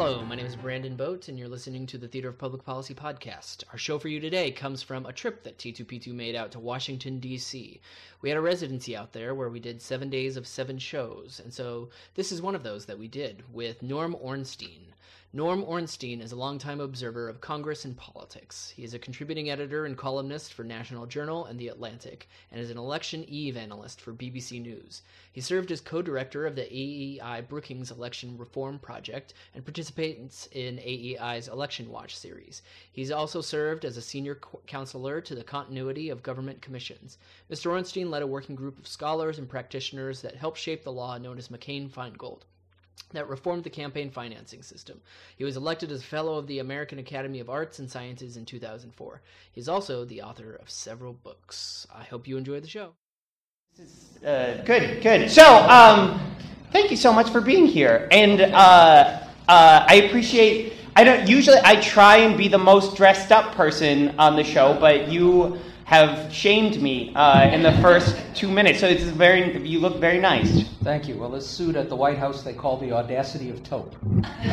Hello, my name is Brandon Boat, and you're listening to the Theater of Public Policy podcast. Our show for you today comes from a trip that T2P2 made out to Washington, D.C. We had a residency out there where we did seven days of seven shows, and so this is one of those that we did with Norm Ornstein. Norm Ornstein is a longtime observer of Congress and politics. He is a contributing editor and columnist for National Journal and The Atlantic, and is an election eve analyst for BBC News. He served as co director of the AEI Brookings Election Reform Project and participates in AEI's Election Watch series. He's also served as a senior co- counselor to the Continuity of Government Commissions. Mr. Ornstein led a working group of scholars and practitioners that helped shape the law known as McCain Feingold that reformed the campaign financing system. He was elected as a Fellow of the American Academy of Arts and Sciences in 2004. He's also the author of several books. I hope you enjoy the show. Uh, good, good. So, um, thank you so much for being here, and uh, uh, I appreciate. I don't usually. I try and be the most dressed up person on the show, but you have shamed me uh, in the first two minutes. So it's very. You look very nice. Thank you. Well, this suit at the White House they call the audacity of taupe. Just,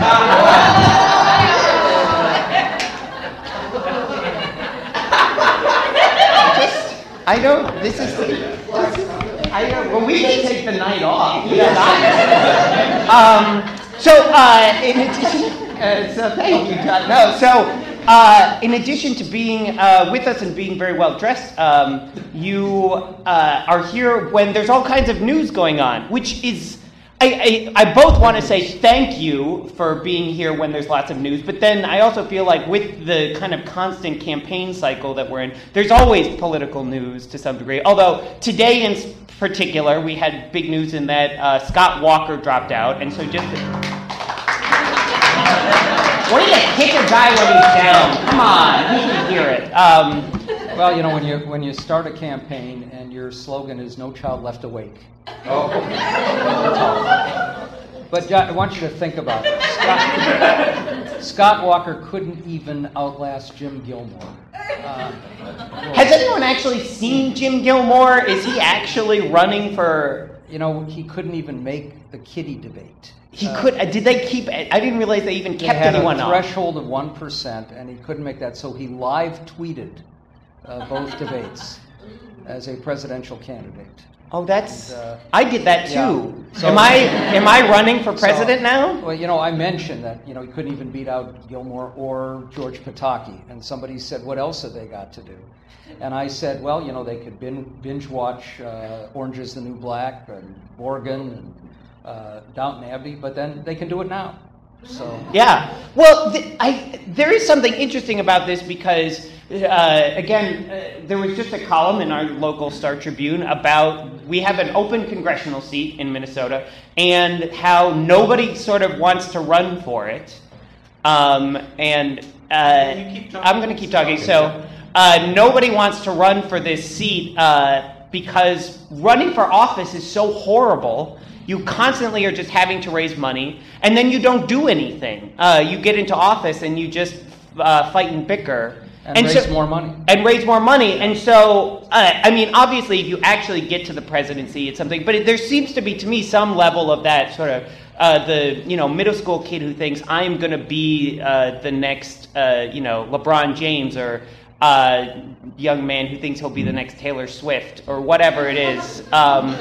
I don't. This is. This is I don't. Well, we can take the night off. Yes. um. So, uh, in addition, uh, so thank you, John. No, so uh, in addition to being uh, with us and being very well dressed, um, you uh, are here when there's all kinds of news going on, which is. I, I, I both want to say thank you for being here when there's lots of news, but then I also feel like with the kind of constant campaign cycle that we're in, there's always political news to some degree. Although today in particular, we had big news in that uh, Scott Walker dropped out, and so just. What do you kick a guy when he's down? Come on, he can hear it. Um, Well, you know, when you when you start a campaign and your slogan is "No child left awake," oh. but I want you to think about it. Scott, Scott Walker couldn't even outlast Jim Gilmore. Uh, Has anyone actually seen Jim Gilmore? Is he actually running for? you know, he couldn't even make the kitty debate. He could. Uh, did they keep? I didn't realize they even They kept had anyone a threshold of one percent, and he couldn't make that, so he live tweeted uh, both debates as a presidential candidate. Oh, that's. And, uh, I did that yeah. too. So- am I? Am I running for So- president now? Well, you know, I mentioned that you know he couldn't even beat out Gilmore or George Pataki, and somebody said, "What else have they got to do?" And I said, "Well, you know, they could bin- binge watch uh, Orange Is the New Black and Oregon and uh, Downton Abbey, but then they can do it now." So Yeah. Well, th- I, there is something interesting about this because, uh, again, uh, there was just a column in our local Star Tribune about we have an open congressional seat in Minnesota and how nobody sort of wants to run for it. Um, and uh, I'm going to keep talking. So, uh, nobody wants to run for this seat uh, because running for office is so horrible. You constantly are just having to raise money, and then you don't do anything. Uh, you get into office and you just uh, fight and bicker. and, raise more money. And raise more money. And so, uh, I mean, obviously, if you actually get to the presidency, it's something. But it, there seems to be, to me, some level of that sort of uh, the you know middle school kid who thinks I'm going to be uh, the next uh, you know LeBron James or uh, young man who thinks he'll be the next Taylor Swift or whatever it is. Um,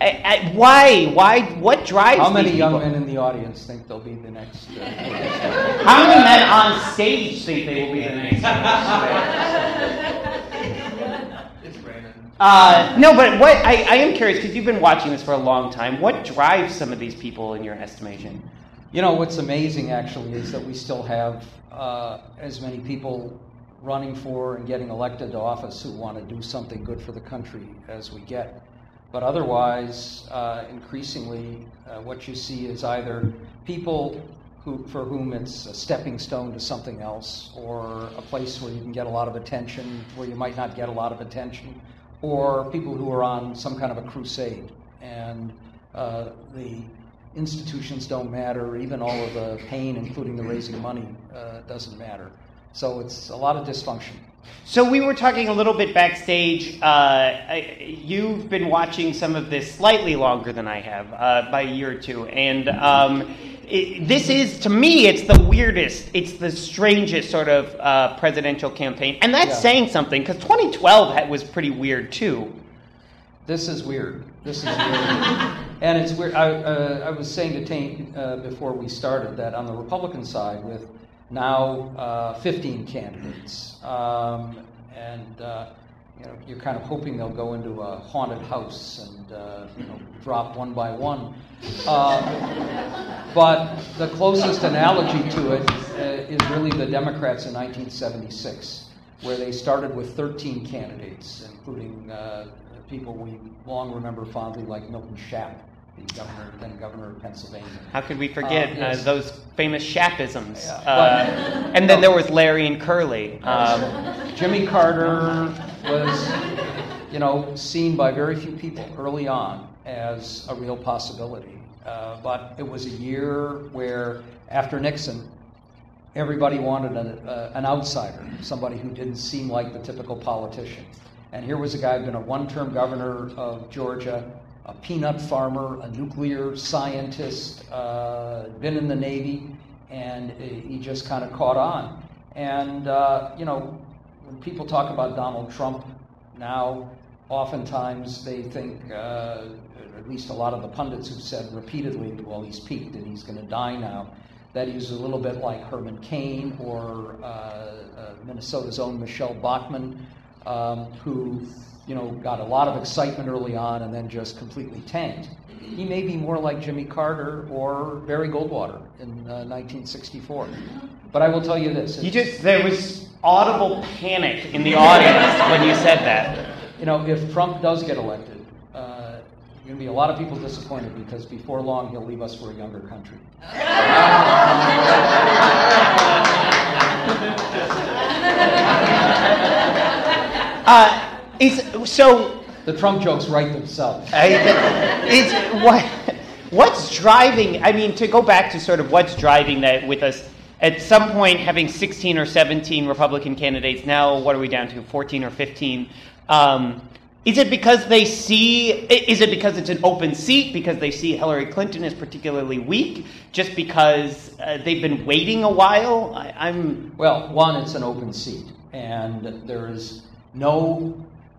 I, I, why? Why? What drives How many these young people? men in the audience think they'll be the next? Uh, How many men on stage think they will be the next? Uh, no, but what I, I am curious because you've been watching this for a long time. What drives some of these people in your estimation? You know, what's amazing actually is that we still have uh, as many people running for and getting elected to office who want to do something good for the country as we get. But otherwise, uh, increasingly, uh, what you see is either people who, for whom it's a stepping stone to something else, or a place where you can get a lot of attention where you might not get a lot of attention, or people who are on some kind of a crusade. And uh, the institutions don't matter, even all of the pain, including the raising money, uh, doesn't matter. So it's a lot of dysfunction. So we were talking a little bit backstage. Uh, I, you've been watching some of this slightly longer than I have, uh, by a year or two, and um, it, this is to me it's the weirdest it's the strangest sort of uh, presidential campaign and that's Yeah. saying something because 2012 was pretty weird too This is weird. This is weird. and it's weird. I, uh, I was saying to Tane uh, before we started that on the Republican side, with now uh, 15 candidates, um, and uh, you know, you're kind of hoping they'll go into a haunted house and uh, you know, drop one by one. Uh, but the closest analogy to it uh, is really the Democrats in 1976, where they started with 13 candidates, including uh, people we long remember fondly, like Milton Shapp, the governor, then governor of Pennsylvania. how could we forget Uh, yes. uh, those famous shapisms Yeah, uh, but- and then there was larry and curly um, Jimmy Carter was, you know, seen by very few people early on as a real possibility. Uh, but it was a year where, after Nixon, everybody wanted an, uh, an outsider, somebody who didn't seem like the typical politician. And here was a guy who'd been a one-term governor of Georgia, a peanut farmer, a nuclear scientist, uh, been in the Navy, and he just kind of caught on. And, uh, you know, when people talk about Donald Trump now, oftentimes they think, uh, at least a lot of the pundits who've said repeatedly, well, he's peaked and he's going to die now, that he's a little bit like Herman Cain or uh, uh, Minnesota's own Michele Bachmann, um, who, you know, got a lot of excitement early on and then just completely tanked. He may be more like Jimmy Carter or Barry Goldwater in uh, 1964. But I will tell you this. you just there was audible panic in the audience when you said that You know, if Trump does get elected, uh, you're going to be a lot of people disappointed because before long he'll leave us for a younger country. uh, is, so The Trump jokes write themselves. I, it's what what's driving i mean to go back to sort of what's driving that with us at some point having 16 or 17 republican candidates now what are we down to 14 or 15 um, is it because they see is it because it's an open seat because they see hillary clinton as particularly weak just because uh, they've been waiting a while I, i'm Well, one, it's an open seat, and there is no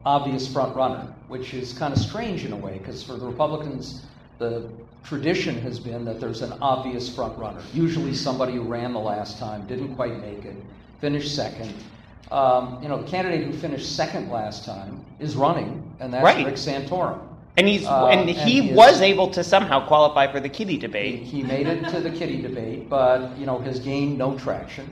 obvious front runner, which is kind of strange in a way, because for the Republicans, the tradition has been that there's an obvious front runner. Usually somebody who ran the last time, didn't quite make it, finished second. Um, you know, the candidate who finished second last time is running, and that's Right. Rick Santorum. and he's Uh, and and he he is- was able to somehow qualify for the kitty He, debate he made it to the kitty debate, but you know has gained no traction.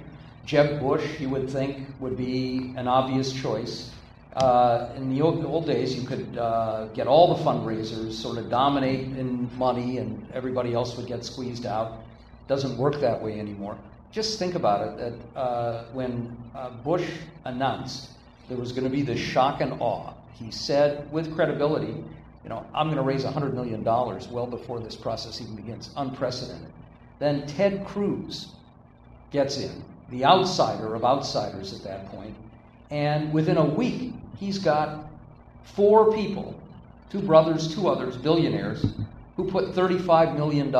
Jeb Bush, you would think, would be an obvious choice. Uh, in the old, old days, you could uh, get all the fundraisers, sort of dominate in money, and everybody else would get squeezed out. Doesn't work that way anymore. Just think about it that uh, when uh, Bush announced there was going to be this shock and awe, he said with credibility, you know, I'm going to raise $100 million well before this process even begins. Unprecedented. Then Ted Cruz gets in, the outsider of outsiders at that point, and within a week, he's got four people, two brothers, two others, billionaires, who put $35 million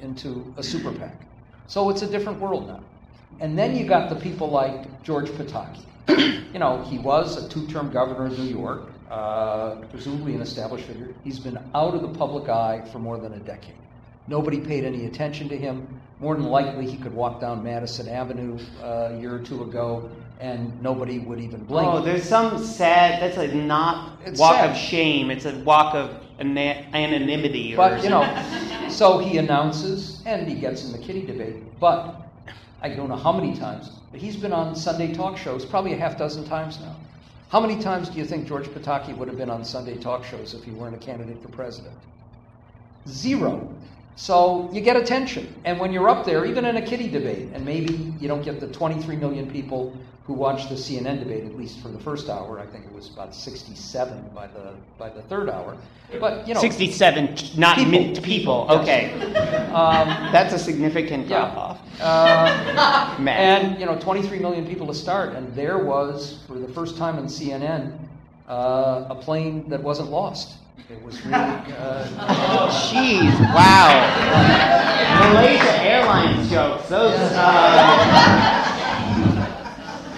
into a super PAC. So it's a different world now. And then you got the people like George Pataki. you know, he was a two term governor of New York, uh, presumably an established figure. He's been out of the public eye for more than a decade. Nobody paid any attention to him. More than likely, he could walk down Madison Avenue uh, a year or two ago and nobody would even blink. Oh, there's some sad. That's a not It's walk sad. of shame. It's a walk of anonymity. Or But you know, so he announces and he gets in the kitty debate. But I don't know how many times, but he's been on Sunday talk shows probably a half dozen times now. How many times do you think George Pataki would have been on Sunday talk shows if he weren't a candidate for president? Zero. So you get attention. And when you're up there, even in a kitty debate, and maybe you don't get the 23 million people who watched the CNN debate, at least for the first hour, I think it was about 67 by the by the third hour. But you know, 67, not People. mint people. Okay, um, that's a significant Yeah. drop off. Uh, and you know, 23 million people to start, and there was for the first time in CNN uh, a plane that wasn't lost. It was really. Uh, Jeez, wow. Malaysia Airlines jokes. Those. Uh,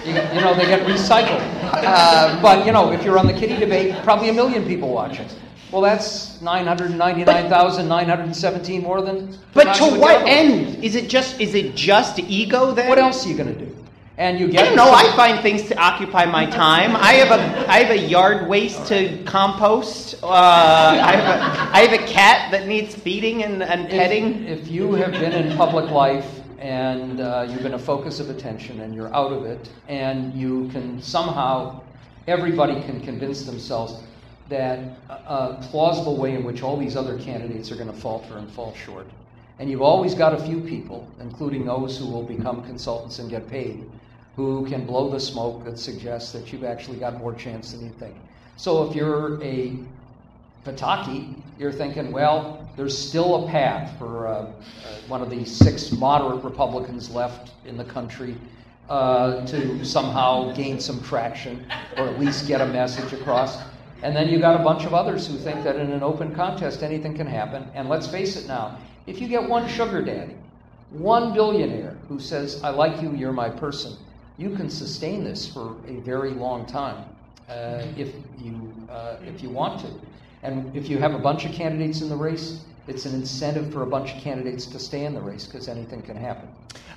you, you know, they get recycled. Uh, but, you know, if you're on the kitty debate, probably a million people watching. Well, that's 999,917 more than. but to what end? Is it just is it just ego then? What else are you going to do? And you I get. don't know. I find things to occupy my time. I have a I have a yard waste to compost. Uh, I have a I have a cat that needs feeding and, and petting. If, you have been in public life and uh, you've been a focus of attention and you're out of it, and you can somehow, everybody can convince themselves that a plausible way in which all these other candidates are going to falter and fall short. And you've always got a few people, including those who will become consultants and get paid, who can blow the smoke that suggests that you've actually got more chance than you think. So if you're a Pataki, you're thinking, well, there's still a path for uh, uh, one of the six moderate Republicans left in the country uh, to somehow gain some traction or at least get a message across. And then you've got a bunch of others who think that in an open contest anything can happen. And let's face it now, if you get one sugar daddy, one billionaire who says, I like you, you're my person, you can sustain this for a very long time uh, if, you, uh, if you want to. And if you have a bunch of candidates in the race, it's an incentive for a bunch of candidates to stay in the race because anything can happen.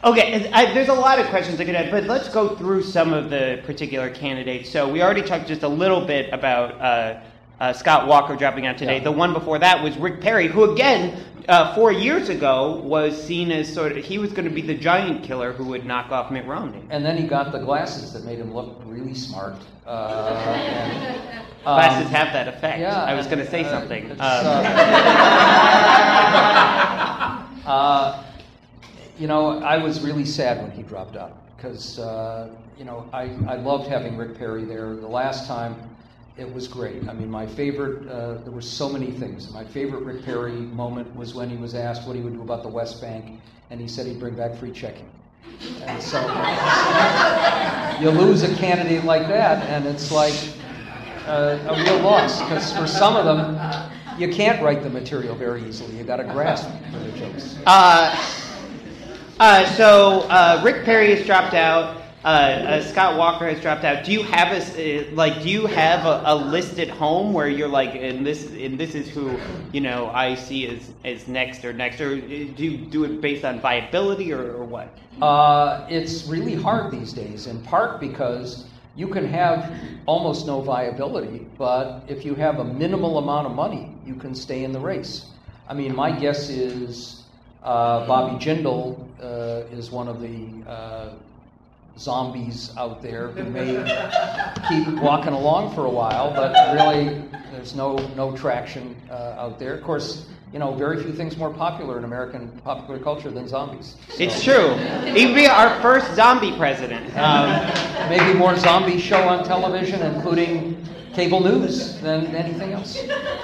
Okay, I, there's a lot of questions I could add, but let's go through some of the particular candidates. So we already talked just a little bit about uh, uh, Scott Walker dropping out today. Yeah. The one before that was Rick Perry, who again, uh, four years ago, was seen as sort of he was going to be the giant killer who would knock off Mitt Romney. And then he got the glasses that made him look really smart. Uh, and, um, Glasses have that effect. yeah, I was going to say uh, something. Um, Uh, you know, I was really sad when he dropped out because, uh, you know, I, I loved having Rick Perry there. The last time, it was great. I mean, my favorite, uh, there were so many things. My favorite Rick Perry moment was when he was asked what he would do about the West Bank, and he said he'd bring back free checking. And so you lose a candidate like that, and it's like uh, a real loss because for some of them, you can't write the material very easily. You've got to grasp for the jokes. Uh, uh, so uh, Rick Perry has dropped out. Uh, uh, Scott Walker has dropped out. Do you have a uh, like? Do you have a, a list at home where you're like, and this and this is who you know I see as as next or next, or do you do it based on viability or, or what? Uh, it's really hard these days, in part because you can have almost no viability, but if you have a minimal amount of money, you can stay in the race. I mean, my guess is uh, Bobby Jindal uh, is one of the zombies out there who may keep walking along for a while, but really there's no no traction uh, out there. Of course, you know, very few things more popular in American popular culture than zombies. So It's true. He'd be our first zombie president. Um, Maybe more zombie show on television, including cable news, than anything else.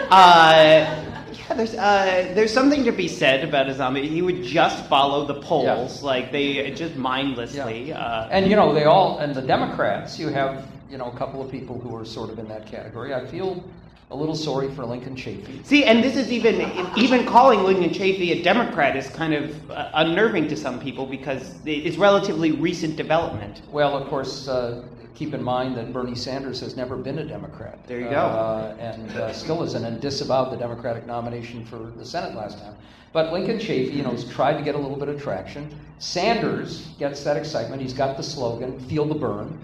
Uh, yeah, there's uh, there's something to be said about a zombie. He would just follow the polls, like they just mindlessly. Uh, And you know, they all and the Democrats. You have you know a couple of people who are sort of in that category. I feel a little sorry for Lincoln Chafee. see, and this is even even calling Lincoln Chafee a Democrat is kind of uh, unnerving to some people because it's relatively recent development. Well, of course, uh, keep in mind that Bernie Sanders has never been a Democrat. There you go. Uh, and uh, still isn't, and disavowed the Democratic nomination for the Senate last time. But Lincoln Chafee, you know, has tried to get a little bit of traction. Sanders gets that excitement. He's got the slogan, "Feel the burn."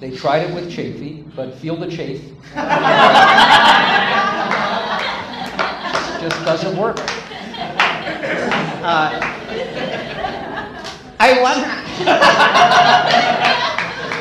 They tried it with Chafee, but feel the chafe just doesn't work. Uh, I want.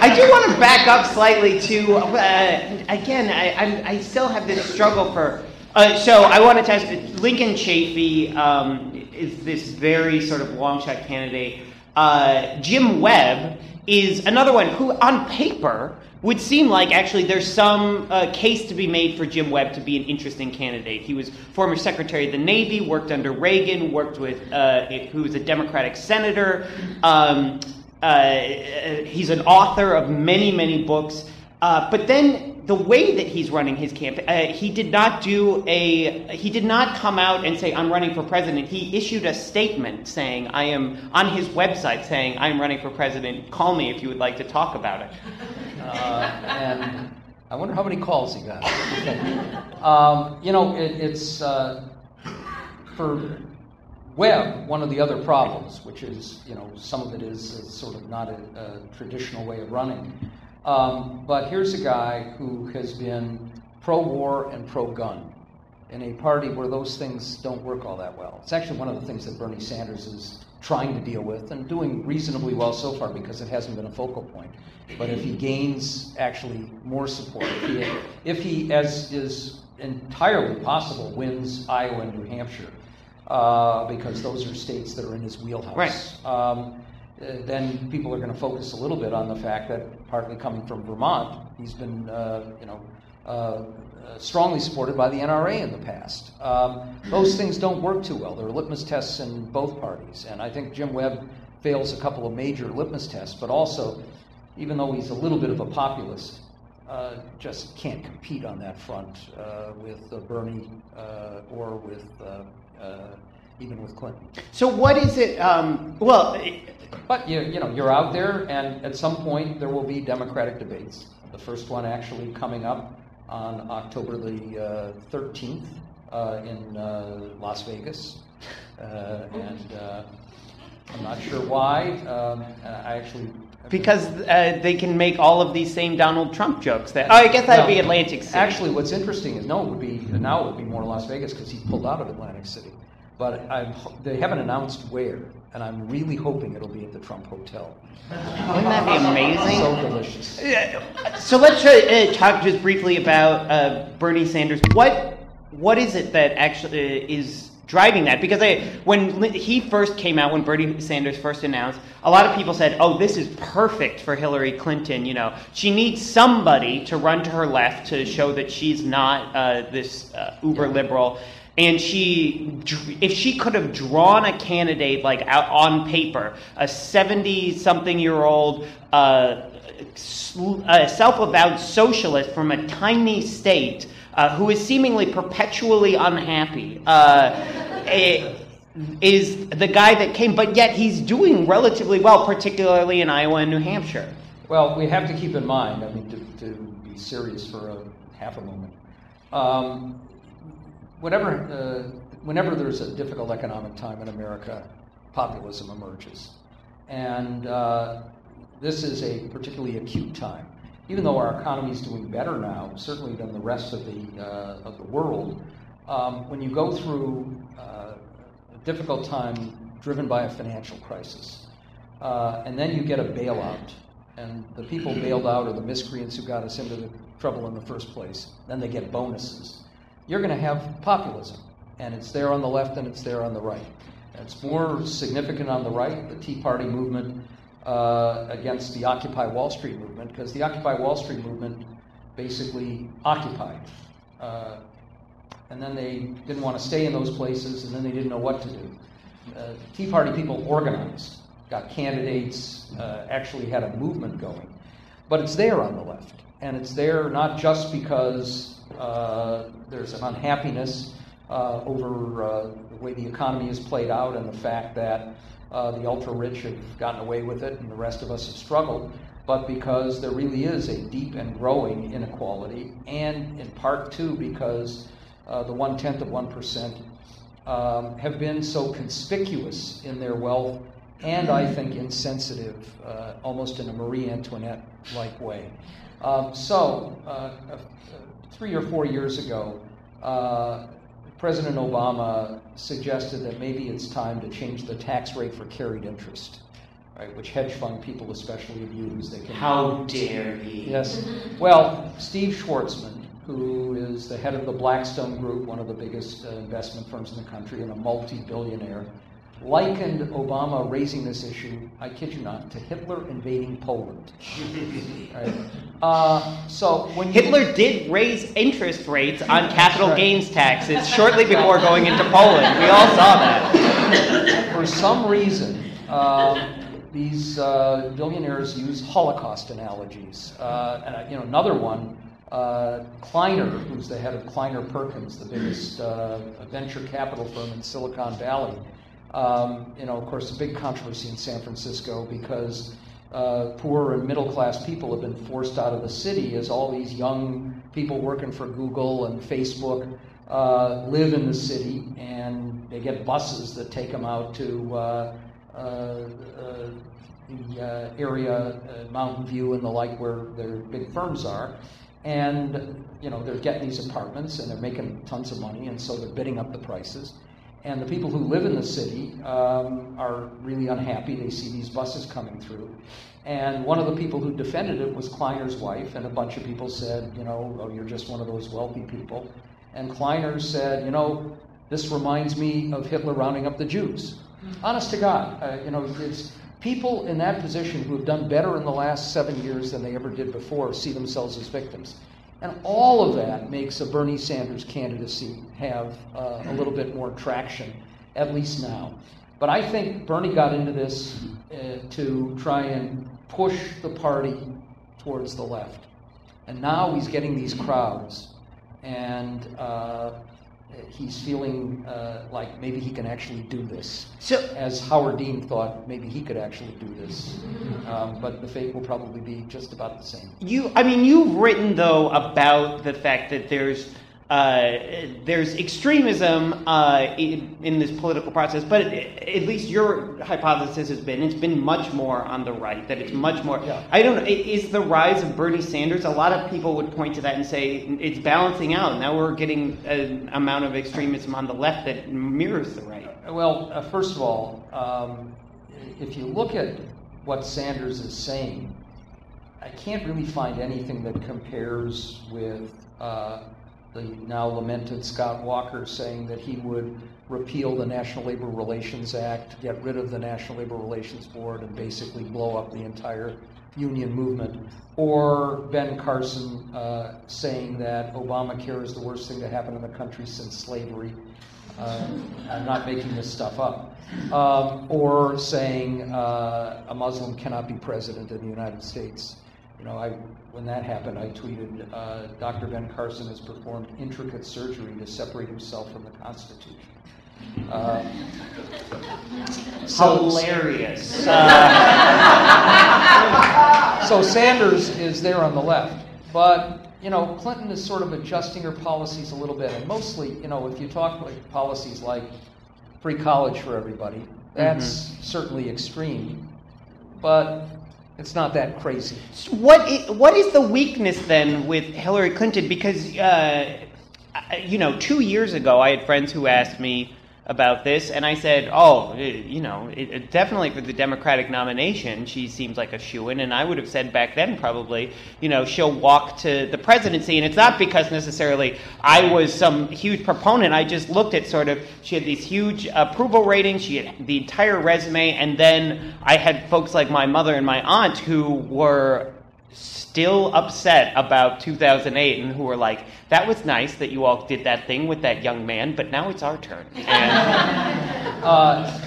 I do want to back up slightly to. Uh, again, I, I, I still have this struggle for. Uh, so I want to test Lincoln Chafee um, is this very sort of long shot candidate. Uh, Jim Webb is another one who, on paper, would seem like actually there's some uh, case to be made for Jim Webb to be an interesting candidate. He was former Secretary of the Navy, worked under Reagan, worked with uh, who was a Democratic senator. Um, uh, he's an author of many, many books. Uh, but then the way that he's running his campaign, uh, he did not do a, he did not come out and say, I'm running for president. He issued a statement saying, I am, on his website saying, I'm running for president. Call me if you would like to talk about it. Uh, and I wonder how many calls he got. um, you know, it, it's uh, for Webb, one of the other problems, which is, you know, some of it is, is sort of not a, a traditional way of running. Um, but here's a guy who has been pro war and pro gun in a party where those things don't work all that well. It's actually one of the things that Bernie Sanders is trying to deal with and doing reasonably well so far because it hasn't been a focal point. But if he gains actually more support, if he, if he as is entirely possible, wins Iowa and New Hampshire, uh, because those are states that are in his wheelhouse. Right. Um, uh, then people are going to focus a little bit on the fact that partly coming from Vermont, he's been, uh, you know, uh, strongly supported by the NRA in the past. Um, those things don't work too well. There are litmus tests in both parties, and I think Jim Webb fails a couple of major litmus tests, but also, even though he's a little bit of a populist, uh, just can't compete on that front uh, with uh, Bernie uh, or with even with Clinton. So what is it? Um, well, but you, you know, you're out there, and at some point there will be Democratic debates. The first one actually coming up on October the uh, 13th uh, in uh, Las Vegas, uh, and uh, I'm not sure why. Um, I actually because uh, they can make all of these same Donald Trump jokes. That oh, I guess that'd be Atlantic City. Actually, what's interesting is no, it would be now it would be more Las Vegas because he pulled out of Atlantic City but I'm, they haven't announced where, and I'm really hoping it'll be at the Trump Hotel. Wouldn't that be amazing? So delicious. So let's uh, talk just briefly about uh, Bernie Sanders. What what is it that actually uh, is driving that? Because I, when he first came out, when Bernie Sanders first announced, a lot of people said, "Oh, this is perfect for Hillary Clinton." You know, she needs somebody to run to her left to show that she's not uh, this uh, uber liberal and she if she could have drawn a candidate like out on paper a 70 something year old uh, self-avowed socialist from a tiny state uh, who is seemingly perpetually unhappy uh, eh, is the guy that came but yet he's doing relatively well particularly in iowa and new hampshire well we have to keep in mind i mean to, to be serious for a half a moment um, whenever, uh, whenever there's a difficult economic time in America, populism emerges. And uh, this is a particularly acute time. Even though our economy is doing better now, certainly than the rest of the, uh, of the world, um, when you go through uh, a difficult time driven by a financial crisis, uh, and then you get a bailout, and the people bailed out are the miscreants who got us into the trouble in the first place, then they get bonuses you're going to have populism. And it's there on the left and it's there on the right. And it's more significant on the right, the Tea Party movement uh, against the Occupy Wall Street movement, because the Occupy Wall Street movement basically occupied. Uh, and then they didn't want to stay in those places, and then they didn't know what to do. Uh, Tea Party people organized, got candidates, uh, actually had a movement going. But it's there on the left. And it's there not just because uh, there's an unhappiness uh, over uh, the way the economy has played out and the fact that the ultra rich have gotten away with it and the rest of us have struggled but because there really is a deep and growing inequality, and in part too because uh, the one tenth of one percent um, have been so conspicuous in their wealth, and I think insensitive, uh, almost in a Marie Antoinette like way. Um, so, uh, three or four years ago, uh, President Obama suggested that maybe it's time to change the tax rate for carried interest, right, which hedge fund people especially abuse. They can How dare he? Yes. Well, Steve Schwarzman, who is the head of the Blackstone Group, one of the biggest uh, investment firms in the country, and a multi-billionaire, likened Obama raising this issue, I kid you not, to Hitler invading Poland. right? uh, so when Hitler did raise interest rates on capital right. gains taxes shortly before going into Poland. We all saw that. For some reason, uh, these uh, billionaires use Holocaust analogies. Uh, and uh, you know, another one Uh, Kleiner, who's the head of Kleiner Perkins, the biggest uh, venture capital firm in Silicon Valley, um, you know, of course, a big controversy in San Francisco because uh, poor and middle class people have been forced out of the city as all these young people working for Google and Facebook uh, live in the city and they get buses that take them out to uh, uh, uh the uh, area, Mountain View and the like, where their big firms are. And you know they're getting these apartments and they're making tons of money, and so they're bidding up the prices. And the people who live in the city um, are really unhappy. They see these buses coming through. And one of the people who defended it was Kleiner's wife, and a bunch of people said, you know, oh, you're just one of those wealthy people. And Kleiner said, you know, this reminds me of Hitler rounding up the Jews. Honest to God, uh, you know, it's people in that position who have done better in the last seven years than they ever did before see themselves as victims. And all of that makes a Bernie Sanders candidacy have uh, a little bit more traction, at least now. But I think Bernie got into this uh, to try and push the party towards the left. And now he's getting these crowds. And uh, he's feeling uh, like maybe he can actually do this. So, as Howard Dean thought, maybe he could actually do this. Um, but the fate will probably be just about the same. You, I mean, you've written though about the fact that there's uh, there's extremism uh, in, in, this political process, but at least your hypothesis has been it's been much more on the right. That it's much more. Yeah. I don't know. Is the rise of Bernie Sanders? A lot of people would point to that and say it's balancing out. Now we're getting an amount of extremism on the left that mirrors the right. Well, uh, first of all, um, if you look at what Sanders is saying, I can't really find anything that compares with uh, the now lamented Scott Walker saying that he would repeal the National Labor Relations Act, get rid of the National Labor Relations Board, and basically blow up the entire union movement. Or Ben Carson uh, saying that Obamacare is the worst thing to happen in the country since slavery. Uh, I'm not making this stuff up. Um, or saying uh, a Muslim cannot be president in the United States. You know, I, when that happened, I tweeted, uh, Dr. Ben Carson has performed intricate surgery to separate himself from the Constitution. Uh, so, Hilarious. Uh, so Sanders is there on the left, but you know Clinton is sort of adjusting her policies a little bit, and mostly, you know, if you talk like policies like free college for everybody, that's mm-hmm. certainly extreme, but it's not that crazy. What is, what is the weakness then with Hillary Clinton? Because uh, you know, two years ago, I had friends who asked me about this, and I said, "Oh, eh, you know, it, it definitely for the Democratic nomination, she seems like a shoo-in." And I would have said back then, probably, you know, she'll walk to the presidency, and it's not because necessarily I was some huge proponent. I just looked at sort of she had these huge approval ratings, she had the entire resume, and then I had folks like my mother and my aunt who were still upset about 2008 and who were like, that was nice that you all did that thing with that young man, but now it's our turn. And, uh,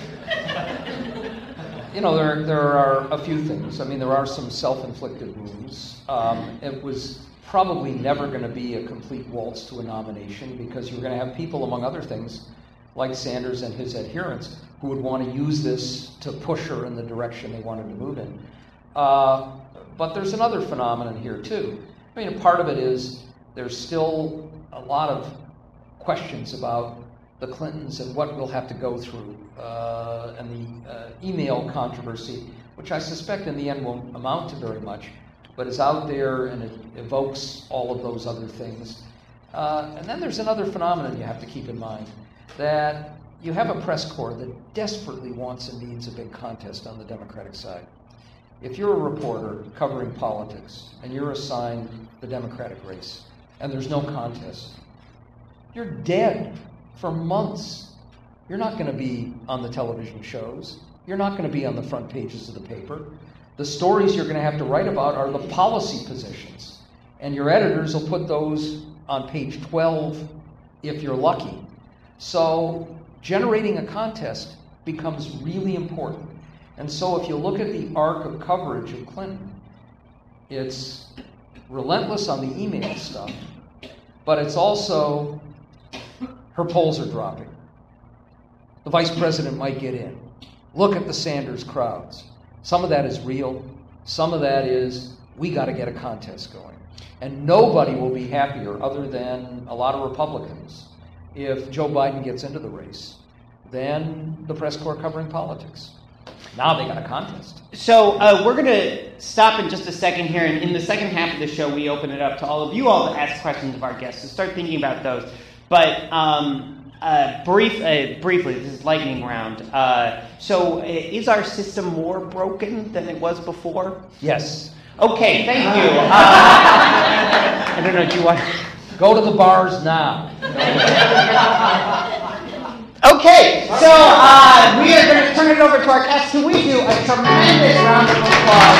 you know, there, there are a few things. I mean, there are some self inflicted wounds. Um, it was probably never going to be a complete waltz to a nomination because you were going to have people, among other things, like Sanders and his adherents, who would want to use this to push her in the direction they wanted to move in. Uh, but there's another phenomenon here, too. I mean, part of it is there's still a lot of questions about the Clintons and what we'll have to go through, uh, and the uh, email controversy, which I suspect in the end won't amount to very much, but is out there and it evokes all of those other things. Uh, and then there's another phenomenon you have to keep in mind that you have a press corps that desperately wants and needs a big contest on the Democratic side. If you're a reporter covering politics and you're assigned the Democratic race and there's no contest, you're dead for months. You're not going to be on the television shows. You're not going to be on the front pages of the paper. The stories you're going to have to write about are the policy positions. And your editors will put those on page 12 if you're lucky. So generating a contest becomes really important. And so if you look at the arc of coverage of Clinton, it's relentless on the email stuff, but it's also her polls are dropping. The vice president might get in. Look at the Sanders crowds. Some of that is real, some of that is we got to get a contest going. And nobody will be happier, other than a lot of Republicans, if Joe Biden gets into the race than the press corps covering politics. Now they got a contest. So uh, we're going to stop in just a second here, and in the second half of the show, we open it up to all of you all to ask questions of our guests. So start thinking about those. But um, uh, brief, uh, briefly, this is lightning round. Uh, so uh, is our system more broken than it was before? Yes. Okay, thank you. Uh, I don't know. Do you want? Go to the bars now. Okay, so uh, we are going to turn it over to our guests. Can we do a tremendous round of applause?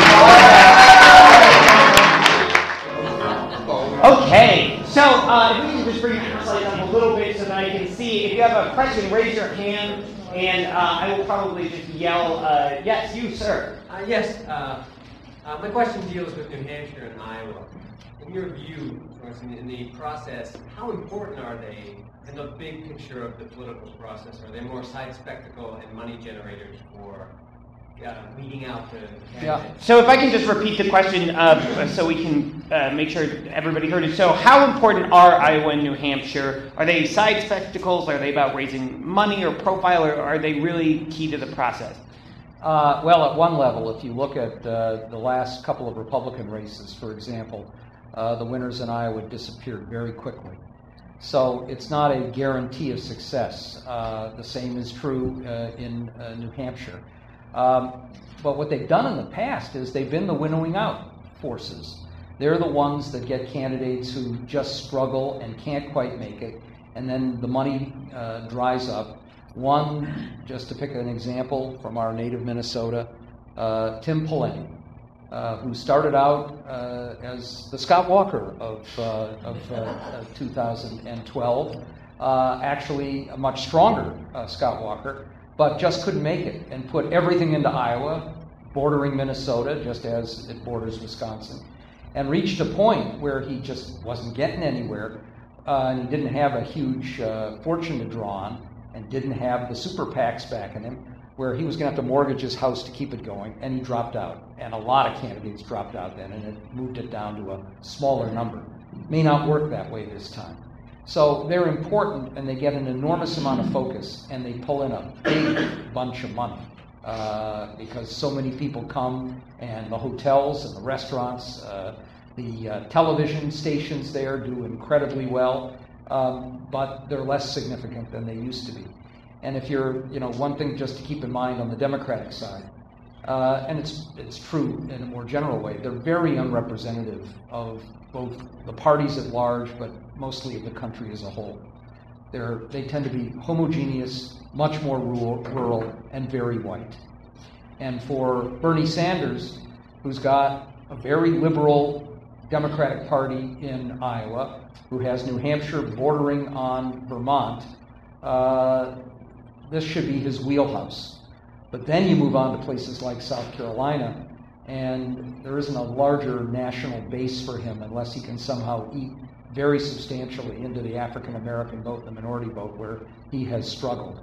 Okay, so uh, if we can just bring your slide up a little bit so that I can see. If you have a question, raise your hand, and uh, I will probably just yell, uh, yes, you, sir. Uh, yes, uh, my question deals with New Hampshire and Iowa. In your view, in the process, how important are they in the big picture of the political process? Are they more side spectacle and money generators for uh, weeding out the Yeah. So if I can just repeat the question uh, so we can uh, make sure everybody heard it. So how important are Iowa and New Hampshire? Are they side spectacles? Are they about raising money or profile, or are they really key to the process? Uh, well, at one level, if you look at uh, the last couple of Republican races, for example, uh, the winners in Iowa disappeared very quickly. So it's not a guarantee of success. Uh, the same is true uh, in uh, New Hampshire. Um, but what they've done in the past is they've been the winnowing out forces. They're the ones that get candidates who just struggle and can't quite make it, and then the money uh, dries up. One, just to pick an example from our native Minnesota, uh, Tim Pawlenty uh, who started out uh, as the Scott Walker of, uh, of uh, 2012, uh, actually a much stronger Scott Walker, but just couldn't make it and put everything into Iowa, bordering Minnesota, just as it borders Wisconsin, and reached a point where he just wasn't getting anywhere. and he didn't have a huge fortune to draw on, and didn't have the super PACs backing him where he was going to have to mortgage his house to keep it going, and he dropped out. And a lot of candidates dropped out then, and it moved it down to a smaller number. May not work that way this time. So they're important, and they get an enormous amount of focus, and they pull in a big bunch of money uh, because so many people come, and the hotels and the restaurants, uh, the uh, television stations there do incredibly well, um, but they're less significant than they used to be. And if you're, you know, one thing just to keep in mind on the Democratic side, uh, and it's it's true in a more general way, they're very unrepresentative of both the parties at large, but mostly of the country as a whole. They're, they tend to be homogeneous, much more rural, rural, and very white. And for Bernie Sanders, who's got a very liberal Democratic Party in Iowa, who has New Hampshire bordering on Vermont, uh, this should be his wheelhouse. But then you move on to places like South Carolina, and there isn't a larger national base for him unless he can somehow eat very substantially into the African American vote, the minority vote, where he has struggled.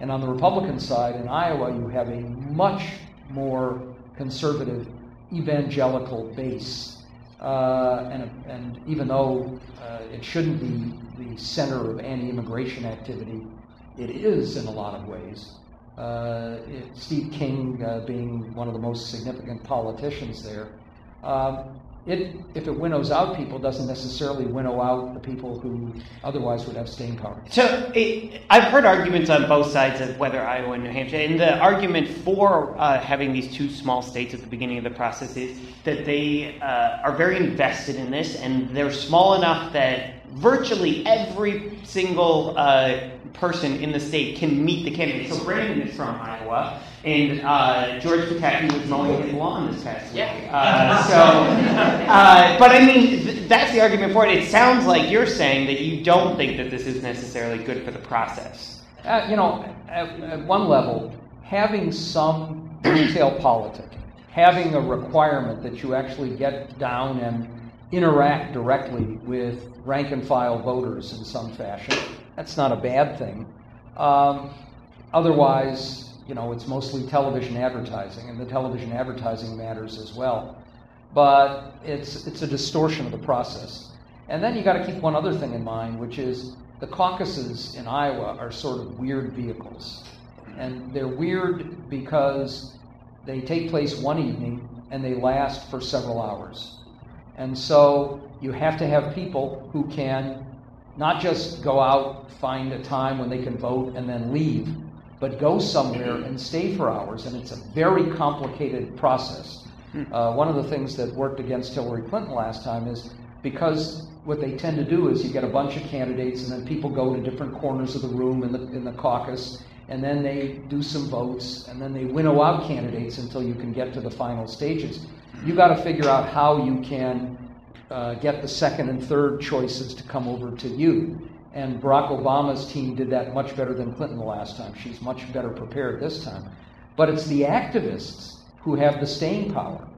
And on the Republican side, in Iowa, you have a much more conservative evangelical base. Uh, and, and even though uh, it shouldn't be the center of anti immigration activity, it is in a lot of ways. Uh, it, Steve King uh, being one of the most significant politicians there. Um, it, if it winnows out people, doesn't necessarily winnow out the people who otherwise would have staying power. So it, I've heard arguments on both sides of whether Iowa and New Hampshire, and the argument for uh, having these two small states at the beginning of the process is that they uh, are very invested in this, and they're small enough that virtually every single uh, person in the state can meet the candidate. So Brandon is from Iowa, and uh, George Pataki was mowing his lawn this past week. Uh, so, uh, but I mean, th- that's the argument for it. It sounds like you're saying that you don't think that this is necessarily good for the process. Uh, you know, at, at one level, having some retail politics, having a requirement that you actually get down and interact directly with rank and file voters in some fashion. That's not a bad thing. Um, otherwise, you know, it's mostly television advertising, and the television advertising matters as well. But it's, it's a distortion of the process. And then you got to keep one other thing in mind, which is the caucuses in Iowa are sort of weird vehicles. And they're weird because they take place one evening and they last for several hours. And so you have to have people who can not just go out, find a time when they can vote, and then leave, but go somewhere and stay for hours. And it's a very complicated process. Uh, one of the things that worked against Hillary Clinton last time is because what they tend to do is you get a bunch of candidates, and then people go to different corners of the room in the, in the caucus, and then they do some votes, and then they winnow out candidates until you can get to the final stages. You got to figure out how you can uh, get the second and third choices to come over to you. And Barack Obama's team did that much better than Clinton the last time. She's much better prepared this time. But it's the activists who have the staying power.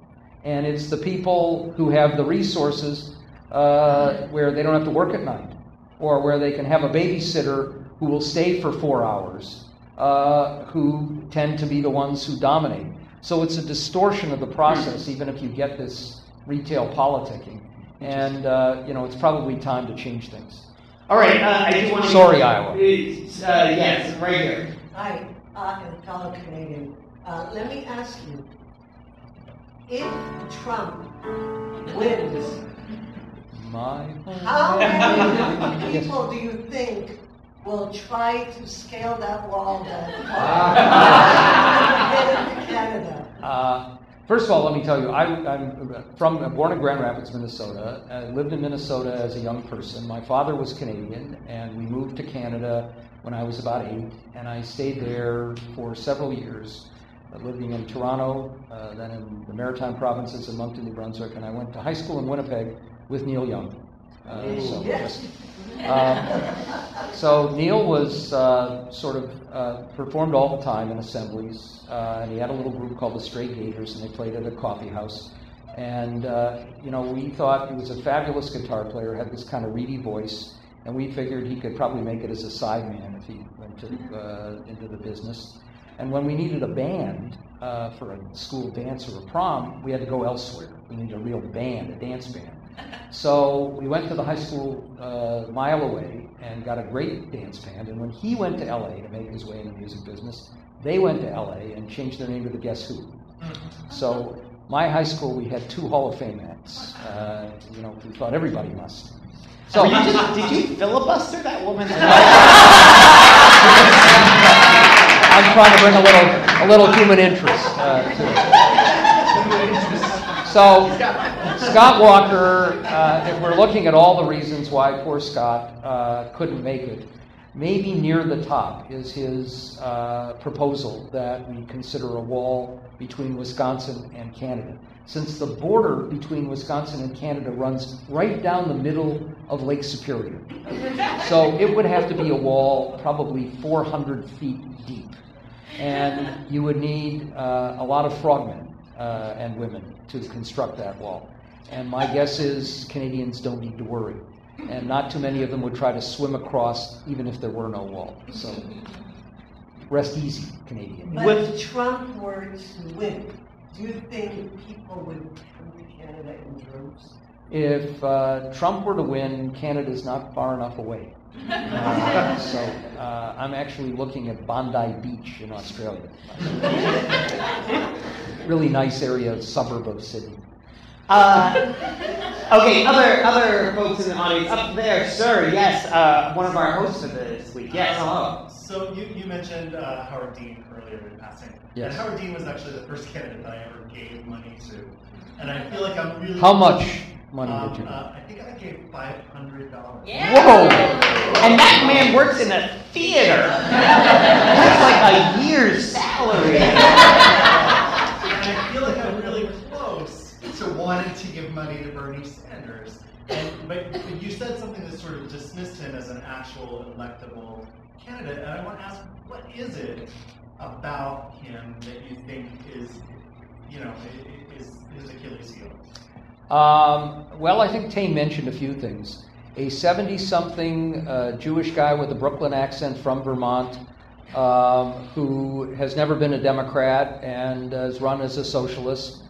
And it's the people who have the resources uh, where they don't have to work at night, or where they can have a babysitter who will stay for four hours, uh, who tend to be the ones who dominate. So it's a distortion of the process, even if you get this retail politicking. And uh, you know, it's probably time to change things. All right, uh, I just want to. Sorry, Iowa. Uh, yes, right here. Hi, uh, a fellow Canadian. Uh, let me ask you, if Trump wins, My. how many people do you think will try to scale that wall get into Canada? Uh, first of all, let me tell you, I, I'm from I'm born in Grand Rapids, Minnesota. I lived in Minnesota as a young person. My father was Canadian, and we moved to Canada when I was about eight, and I stayed there for several years, uh, living in Toronto, uh, then in the Maritime provinces in Moncton, New Brunswick, and I went to high school in Winnipeg with Neil Young. Uh, so, Yes. um, so Neil was uh, sort of uh, performed all the time in assemblies, uh, and he had a little group called the Stray Gators, and they played at a coffee house. And uh, you know, we thought he was a fabulous guitar player, had this kind of reedy voice, and we figured he could probably make it as a sideman if he went to, uh, into the business. And when we needed a band uh, for a school dance or a prom, we had to go elsewhere. We needed a real band, a dance band. So we went to the high school uh, a mile away and got a great dance band. And when he went to LA to make his way in the music business, they went to LA and changed their name to the Guess Who. So my high school, we had two Hall of Fame acts. Uh, you know, we thought everybody must. So you just, did you filibuster that woman? I'm trying to bring a little, a little human interest uh, to it. So, Scott Walker, uh, if we're looking at all the reasons why poor Scott uh, couldn't make it, maybe near the top is his uh, proposal that we consider a wall between Wisconsin and Canada. Since the border between Wisconsin and Canada runs right down the middle of Lake Superior. So it would have to be a wall probably 400 feet deep. And you would need uh, a lot of frogmen uh, and women to construct that wall. And my guess is Canadians don't need to worry. And not too many of them would try to swim across even if there were no wall. So rest easy, Canadian. But With- Trump were to win, do you think people would come to Canada in droves? If uh, Trump were to win, Canada's not far enough away. Uh, so uh, I'm actually looking at Bondi Beach in Australia. really nice area, suburb of Sydney. Uh, okay, other other folks in the audience up there, sir. Yes, uh, one of our hosts of this week. Yes, hello. So you, you mentioned uh, Howard Dean earlier in passing. Yes. And Howard Dean was actually the first candidate that I ever gave money to. And I feel like I'm really. How much money Um, did you? uh, I think I gave five hundred dollars. Whoa! And that man works in a theater. That's like a year's salary. And I feel like I'm really close to give money to Bernie Sanders. And, but, but you said something that sort of dismissed him as an actual electable candidate. And I want to ask, what is it about him that you think is, you know, is his Achilles heel? Um, well, I think Tay mentioned a few things. A 70 something uh, Jewish guy with a Brooklyn accent from Vermont um, who has never been a Democrat and has run as a socialist.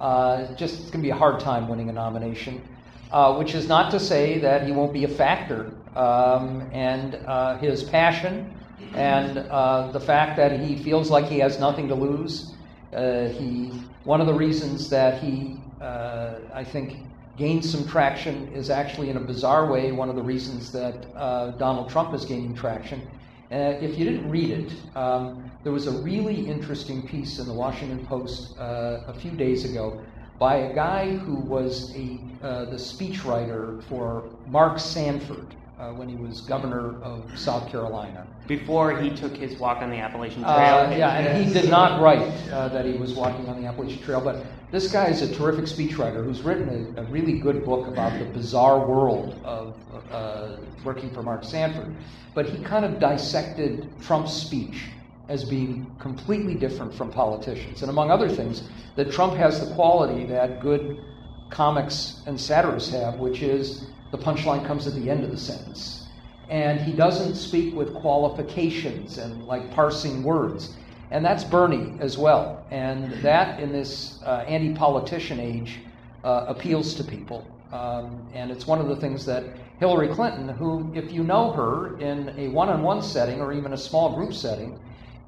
Uh, just it's going to be a hard time winning a nomination, uh, which is not to say that he won't be a factor. Um, and uh, his passion and uh, the fact that he feels like he has nothing to lose. Uh, he one of the reasons that he I think gained some traction is actually in a bizarre way one of the reasons that Donald Trump is gaining traction uh, if you didn't read it, um, there was a really interesting piece in the Washington Post uh, a few days ago by a guy who was a, uh, the speechwriter for Mark Sanford uh, when he was governor of South Carolina. Before he took his walk on the Appalachian Trail. Uh, yeah, and he did not write uh, that he was walking on the Appalachian Trail, but this guy is a terrific speechwriter who's written a, a really good book about the bizarre world of uh, working for Mark Sanford. But he kind of dissected Trump's speech as being completely different from politicians. And among other things, that Trump has the quality that good comics and satirists have, which is the punchline comes at the end of the sentence. And he doesn't speak with qualifications and like parsing words. And that's Bernie as well. And that, in this uh, anti politician age, uh, appeals to people. Um, and it's one of the things that Hillary Clinton, who, if you know her in a one on one setting or even a small group setting,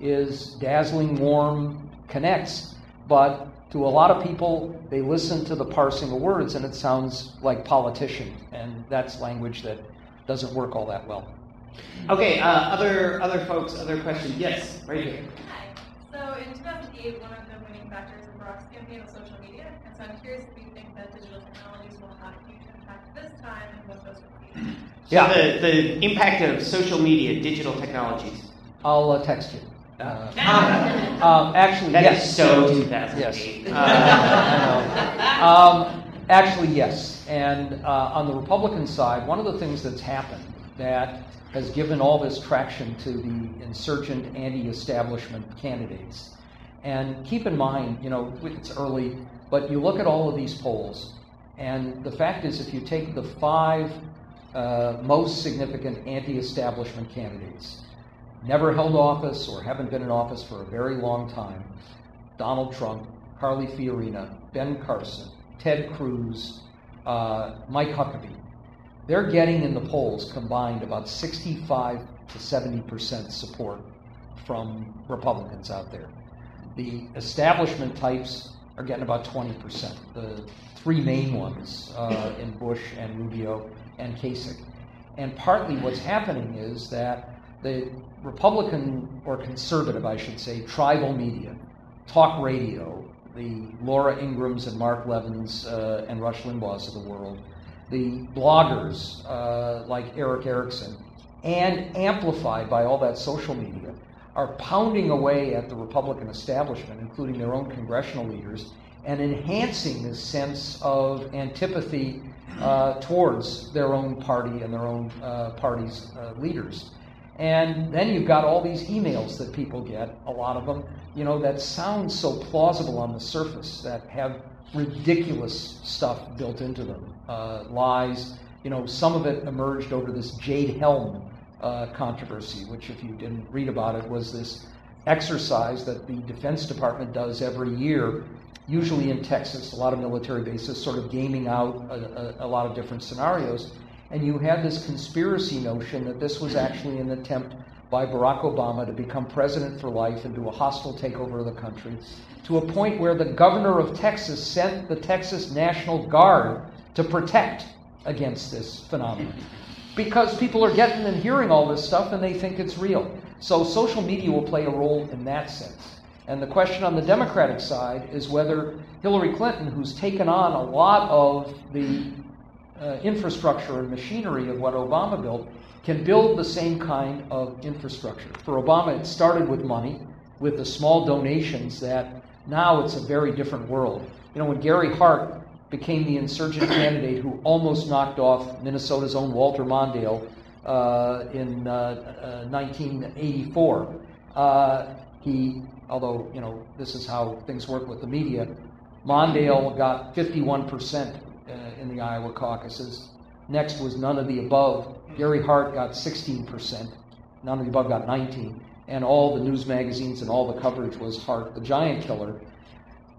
is dazzling, warm, connects. But to a lot of people, they listen to the parsing of words and it sounds like politician, and that's language that doesn't work all that well. Okay, uh, other other folks, other questions? Yes, right here. Hi. So in 2008, one of the winning factors in Barack's campaign was social media, and so I'm curious if you think that digital technologies will have a huge impact this time, and what those would be. So yeah. the, the impact of social media, digital technologies. I'll uh, text you. Uh, um, actually, that yes. Is so 2008. Yes. Uh, um, actually, yes. And uh, on the Republican side, one of the things that's happened that has given all this traction to the insurgent, anti-establishment candidates. And keep in mind, you know, it's early, but you look at all of these polls, and the fact is, if you take the five uh, most significant anti-establishment candidates, never held office or haven't been in office for a very long time Donald Trump, Carly Fiorina, Ben Carson, Ted Cruz, uh, Mike Huckabee. They're getting in the polls combined about 65 to 70 percent support from Republicans out there. The establishment types are getting about 20 percent. The three main ones uh, in Bush and Rubio and Kasich. And partly what's happening is that the Republican or conservative, I should say, tribal media, talk radio, the Laura Ingrahams and Mark Levins uh, and Rush Limbaughs of the world, the bloggers uh, like Erick Erickson, and amplified by all that social media, are pounding away at the Republican establishment, including their own congressional leaders, and enhancing this sense of antipathy uh, towards their own party and their own uh, party's uh, leaders. And then you've got all these emails that people get, a lot of them, you know, that sound so plausible on the surface, that have ridiculous stuff built into them, uh, lies. You know, some of it emerged over this Jade Helm uh, controversy, which, if you didn't read about it, was this exercise that the Defense Department does every year, usually in Texas, a lot of military bases, sort of gaming out a, a, a lot of different scenarios and you had this conspiracy notion that this was actually an attempt by Barack Obama to become president for life and do a hostile takeover of the country, to a point where the governor of Texas sent the Texas National Guard to protect against this phenomenon. Because people are getting and hearing all this stuff and they think it's real. So social media will play a role in that sense. And the question on the Democratic side is whether Hillary Clinton, who's taken on a lot of the uh, infrastructure and machinery of what Obama built can build the same kind of infrastructure. For Obama, it started with money, with the small donations that now it's a very different world. You know, when Gary Hart became the insurgent candidate who almost knocked off Minnesota's own Walter Mondale uh, in uh, 1984, uh, uh, he, although, you know, this is how things work with the media, Mondale got 51% in the Iowa caucuses. Next was none of the above. Gary Hart got 16%. None of the above got 19. And all the news magazines and all the coverage was Hart, the giant killer.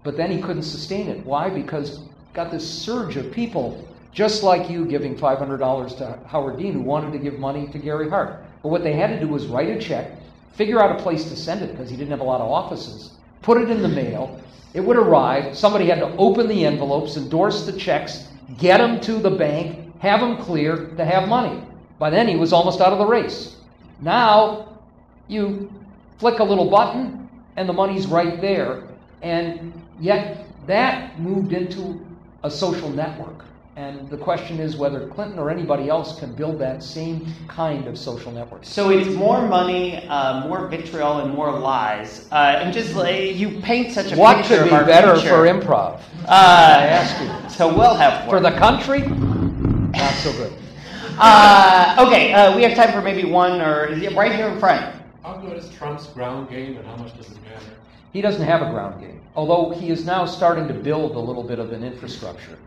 But then he couldn't sustain it. Why? Because got this surge of people just like you giving $500 to Howard Dean who wanted to give money to Gary Hart. But what they had to do was write a check, figure out a place to send it because he didn't have a lot of offices, put it in the mail. It would arrive. Somebody had to open the envelopes, endorse the checks, get them to the bank, have them clear to have money. By then, he was almost out of the race. Now, you flick a little button, and the money's right there. And yet, that moved into a social network. And the question is whether Clinton or anybody else can build that same kind of social network. So it's more money, uh, more vitriol, and more lies. Uh, and just like you paint such a what picture could be our better future. for improv? Uh, I ask you. So we'll have For the country, not so good. Uh, okay, uh, we have time for maybe one or right here in front. How good is Trump's ground game and how much does it matter? He doesn't have a ground game, although he is now starting to build a little bit of an infrastructure.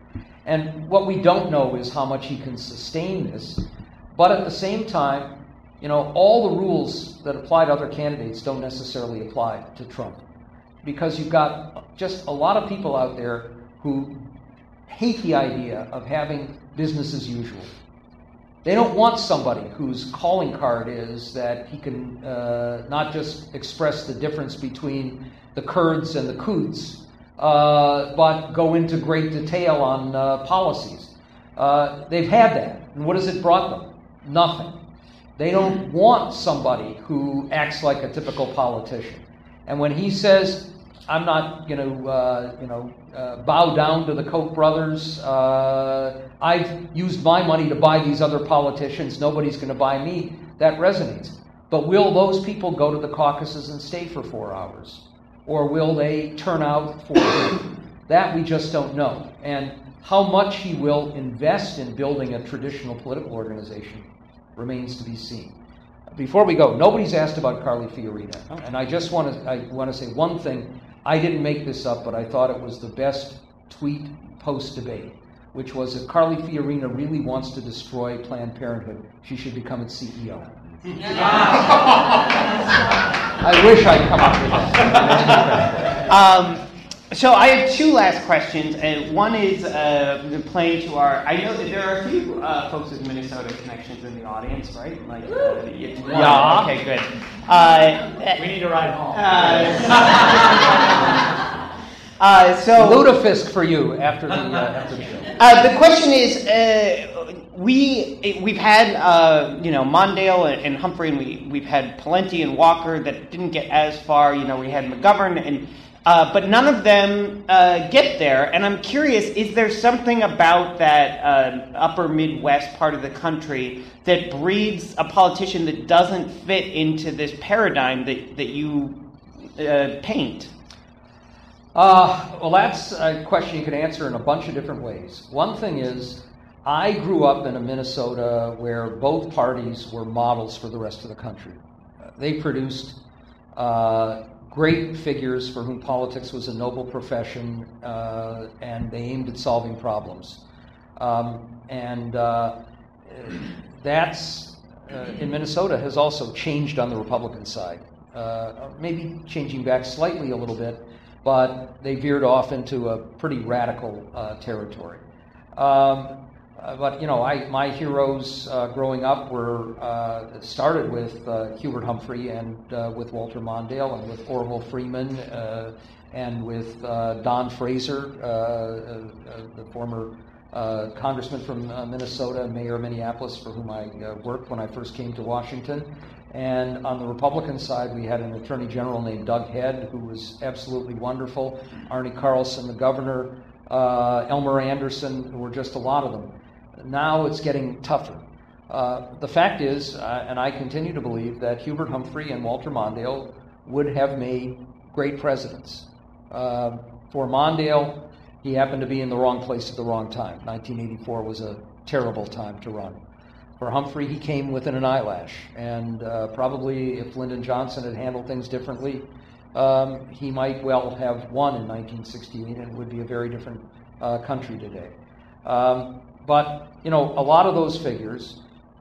And what we don't know is how much he can sustain this. But at the same time, you know, all the rules that apply to other candidates don't necessarily apply to Trump. Because you've got just a lot of people out there who hate the idea of having business as usual. They don't want somebody whose calling card is that he can uh, not just express the difference between the Kurds and the Quds, uh, but go into great detail on uh, policies. Uh, they've had that. And what has it brought them? Nothing. They don't want somebody who acts like a typical politician. And when he says, I'm not going to, uh, you know, uh, bow down to the Koch brothers. Uh, I've used my money to buy these other politicians. Nobody's going to buy me. That resonates. But will those people go to the caucuses and stay for four hours? Or will they turn out for him? That we just don't know. And how much he will invest in building a traditional political organization remains to be seen. Before we go, nobody's asked about Carly Fiorina, and I just want to I want to say one thing. I didn't make this up, but I thought it was the best tweet post debate, which was if Carly Fiorina really wants to destroy Planned Parenthood, she should become its CEO. I wish I'd come up with that. Um, so I have two last questions, and one is uh, playing to our. I know that there are a few uh, folks with Minnesota connections in the audience, right? Like, uh, y- Yeah. Okay, good. Uh, We need to ride home. uh, uh, so Lutefisk for you after the, uh, after the show. Uh, the question is, uh, we we've had uh, you know Mondale and, and Humphrey, and we we've had Pawlenty and Walker that didn't get as far. You know, we had McGovern, and uh, but none of them uh, get there. And I'm curious: is there something about that uh, upper Midwest part of the country that breeds a politician that doesn't fit into this paradigm that that you uh, paint? Uh, well, that's a question you can answer in a bunch of different ways. One thing is, I grew up in a Minnesota where both parties were models for the rest of the country. They produced uh, great figures for whom politics was a noble profession, uh, and they aimed at solving problems. Um, and uh, that's uh, in Minnesota has also changed on the Republican side. Uh, maybe changing back slightly a little bit, but they veered off into a pretty radical uh, territory. Um, uh, but you know, I, my heroes uh, growing up were uh, started with uh, Hubert Humphrey and uh, with Walter Mondale and with Orville Freeman and with Don Fraser, the former congressman from Minnesota, mayor of Minneapolis, for whom I worked when I first came to Washington. And on the Republican side, we had an attorney general named Doug Head, who was absolutely wonderful. Arne Carlson, the governor, Elmer Andersen, were just a lot of them. Now it's getting tougher. Uh, the fact is, uh, and I continue to believe, that Hubert Humphrey and Walter Mondale would have made great presidents. Uh, for Mondale, he happened to be in the wrong place at the wrong time. 1984 was a terrible time to run. For Humphrey, he came within an eyelash, and uh, probably if Lyndon Johnson had handled things differently, um, he might well have won in 1968, and it would be a very different uh, country today. Um, but, you know, a lot of those figures,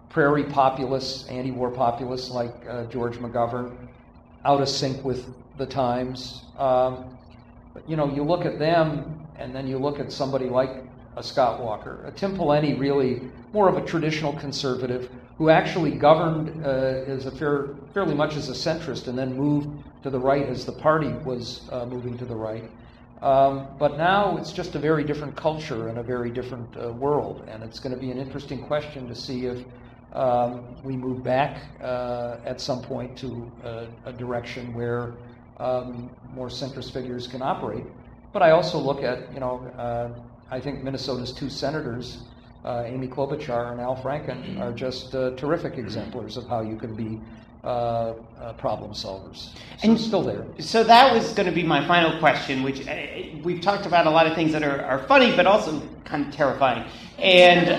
prairie populists, anti war populists like uh, George McGovern, out of sync with the times. Um, but, you know, you look at them and then you look at somebody like a Scott Walker. A Tim Pawlenty, really more of a traditional conservative who actually governed uh, as a fair, fairly much as a centrist and then moved to the right as the party was uh, moving to the right. Um, but now it's just a very different culture and a very different uh, world, and it's going to be an interesting question to see if um, we move back uh, at some point to a, a direction where um, more centrist figures can operate. But I also look at, you know, uh, I think Minnesota's two senators, uh, Amy Klobuchar and Al Franken, are just uh, terrific exemplars of how you can be uh, uh, problem solvers. So And- still there. So that was going to be my final question, which uh, we've talked about a lot of things that are, are funny, but also kind of terrifying. And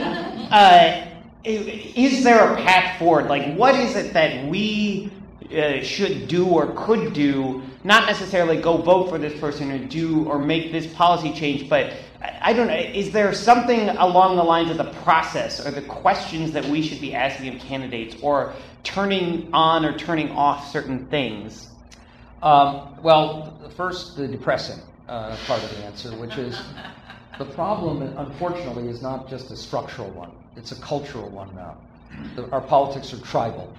uh, is there a path forward? Like, what is it that we uh, should do or could do? Not necessarily go vote for this person or do or make this policy change, but I don't know. Is there something along the lines of the process or the questions that we should be asking of candidates or turning on or turning off certain things? Um, well, first, the depressing uh, part of the answer, which is the problem, unfortunately, is not just a structural one, it's a cultural one now. The, our politics are tribal.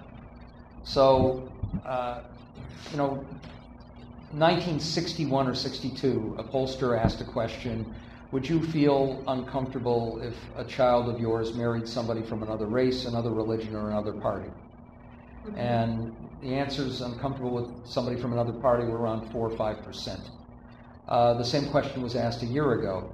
So, uh, you know, 1961 or 62, a pollster asked a question Would you feel uncomfortable if a child of yours married somebody from another race, another religion, or another party? And the answers uncomfortable with somebody from another party were around 4 or 5 percent. Uh, the same question was asked a year ago.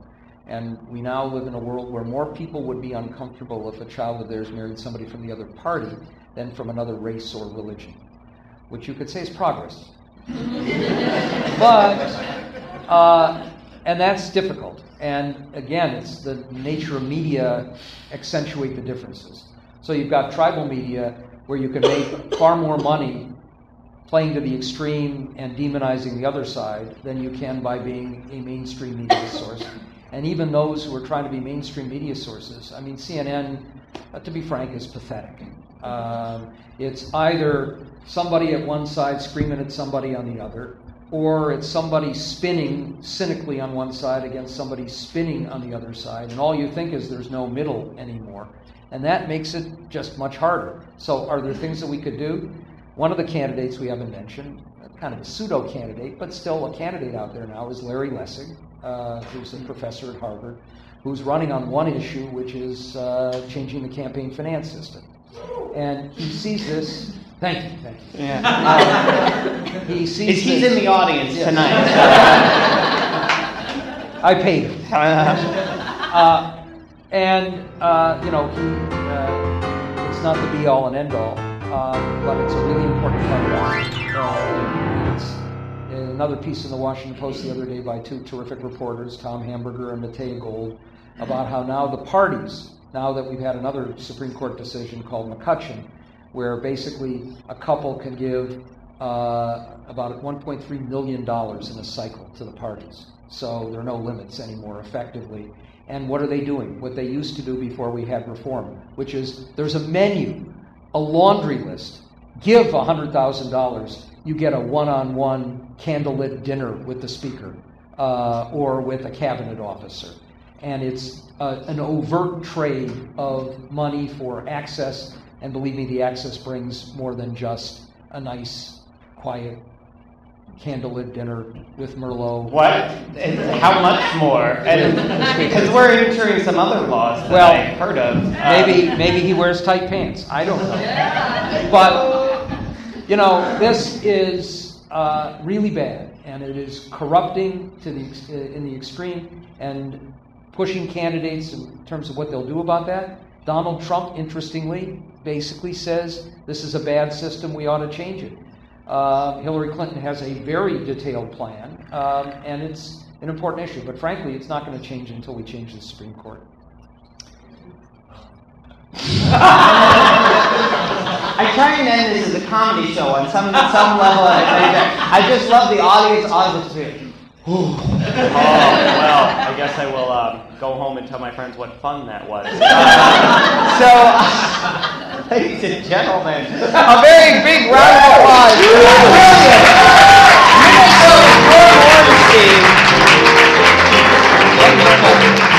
And we now live in a world where more people would be uncomfortable if a child of theirs married somebody from the other party than from another race or religion, which you could say is progress. but, uh, and that's difficult. And again, it's the nature of media accentuate the differences. So you've got tribal media where you can make far more money playing to the extreme and demonizing the other side than you can by being a mainstream media source. And even those who are trying to be mainstream media sources, I mean, CNN, uh, to be frank, is pathetic. Um, it's either somebody at one side screaming at somebody on the other, or it's somebody spinning cynically on one side against somebody spinning on the other side, and all you think is there's no middle anymore. And that makes it just much harder. So, are there things that we could do? One of the candidates we haven't mentioned, kind of a pseudo candidate, but still a candidate out there now, is Larry Lessig, uh, who's a professor at Harvard, who's running on one issue, which is uh, changing the campaign finance system. And he sees this. Thank you, thank you. Yeah. Uh, he sees he's this- in the audience Yes. tonight? I paid him. Uh, and, uh, you know, he, uh, it's not the be all and end all, uh, but it's a really important part of it. Uh, it's another piece in the Washington Post the other day by two terrific reporters, Tom Hamburger and Matea Gold, about how now the parties, now that we've had another Supreme Court decision called McCutcheon, where basically a couple can give uh, about $1.3 million in a cycle to the parties. So there are no limits anymore, effectively. And what are they doing? What they used to do before we had reform, which is there's a menu, a laundry list. Give $100,000, you get a one on one candlelit dinner with the speaker uh, or with a cabinet officer. And it's uh, an overt trade of money for access. And believe me, the access brings more than just a nice, quiet, candlelit dinner with Merlot. What? And How much more? Because we're entering some other laws that Well, I've heard of. Um, Maybe maybe he wears tight pants. I don't know. But you know, this is uh, really bad, and it is corrupting to the uh, in the extreme and pushing candidates in terms of what they'll do about that. Donald Trump, interestingly, basically says this is a bad system. We ought to change it. Uh, Hillary Clinton has a very detailed plan, um, and it's an important issue. But frankly, it's not going to change until we change the Supreme Court. I try and end this as a comedy show on some some level. I, I just love the audience. Audience, oh, well, I guess I will um, go home and tell my friends what fun that was. Uh, so, ladies and gentlemen, a very big round of applause for the brilliant Minnesota Horn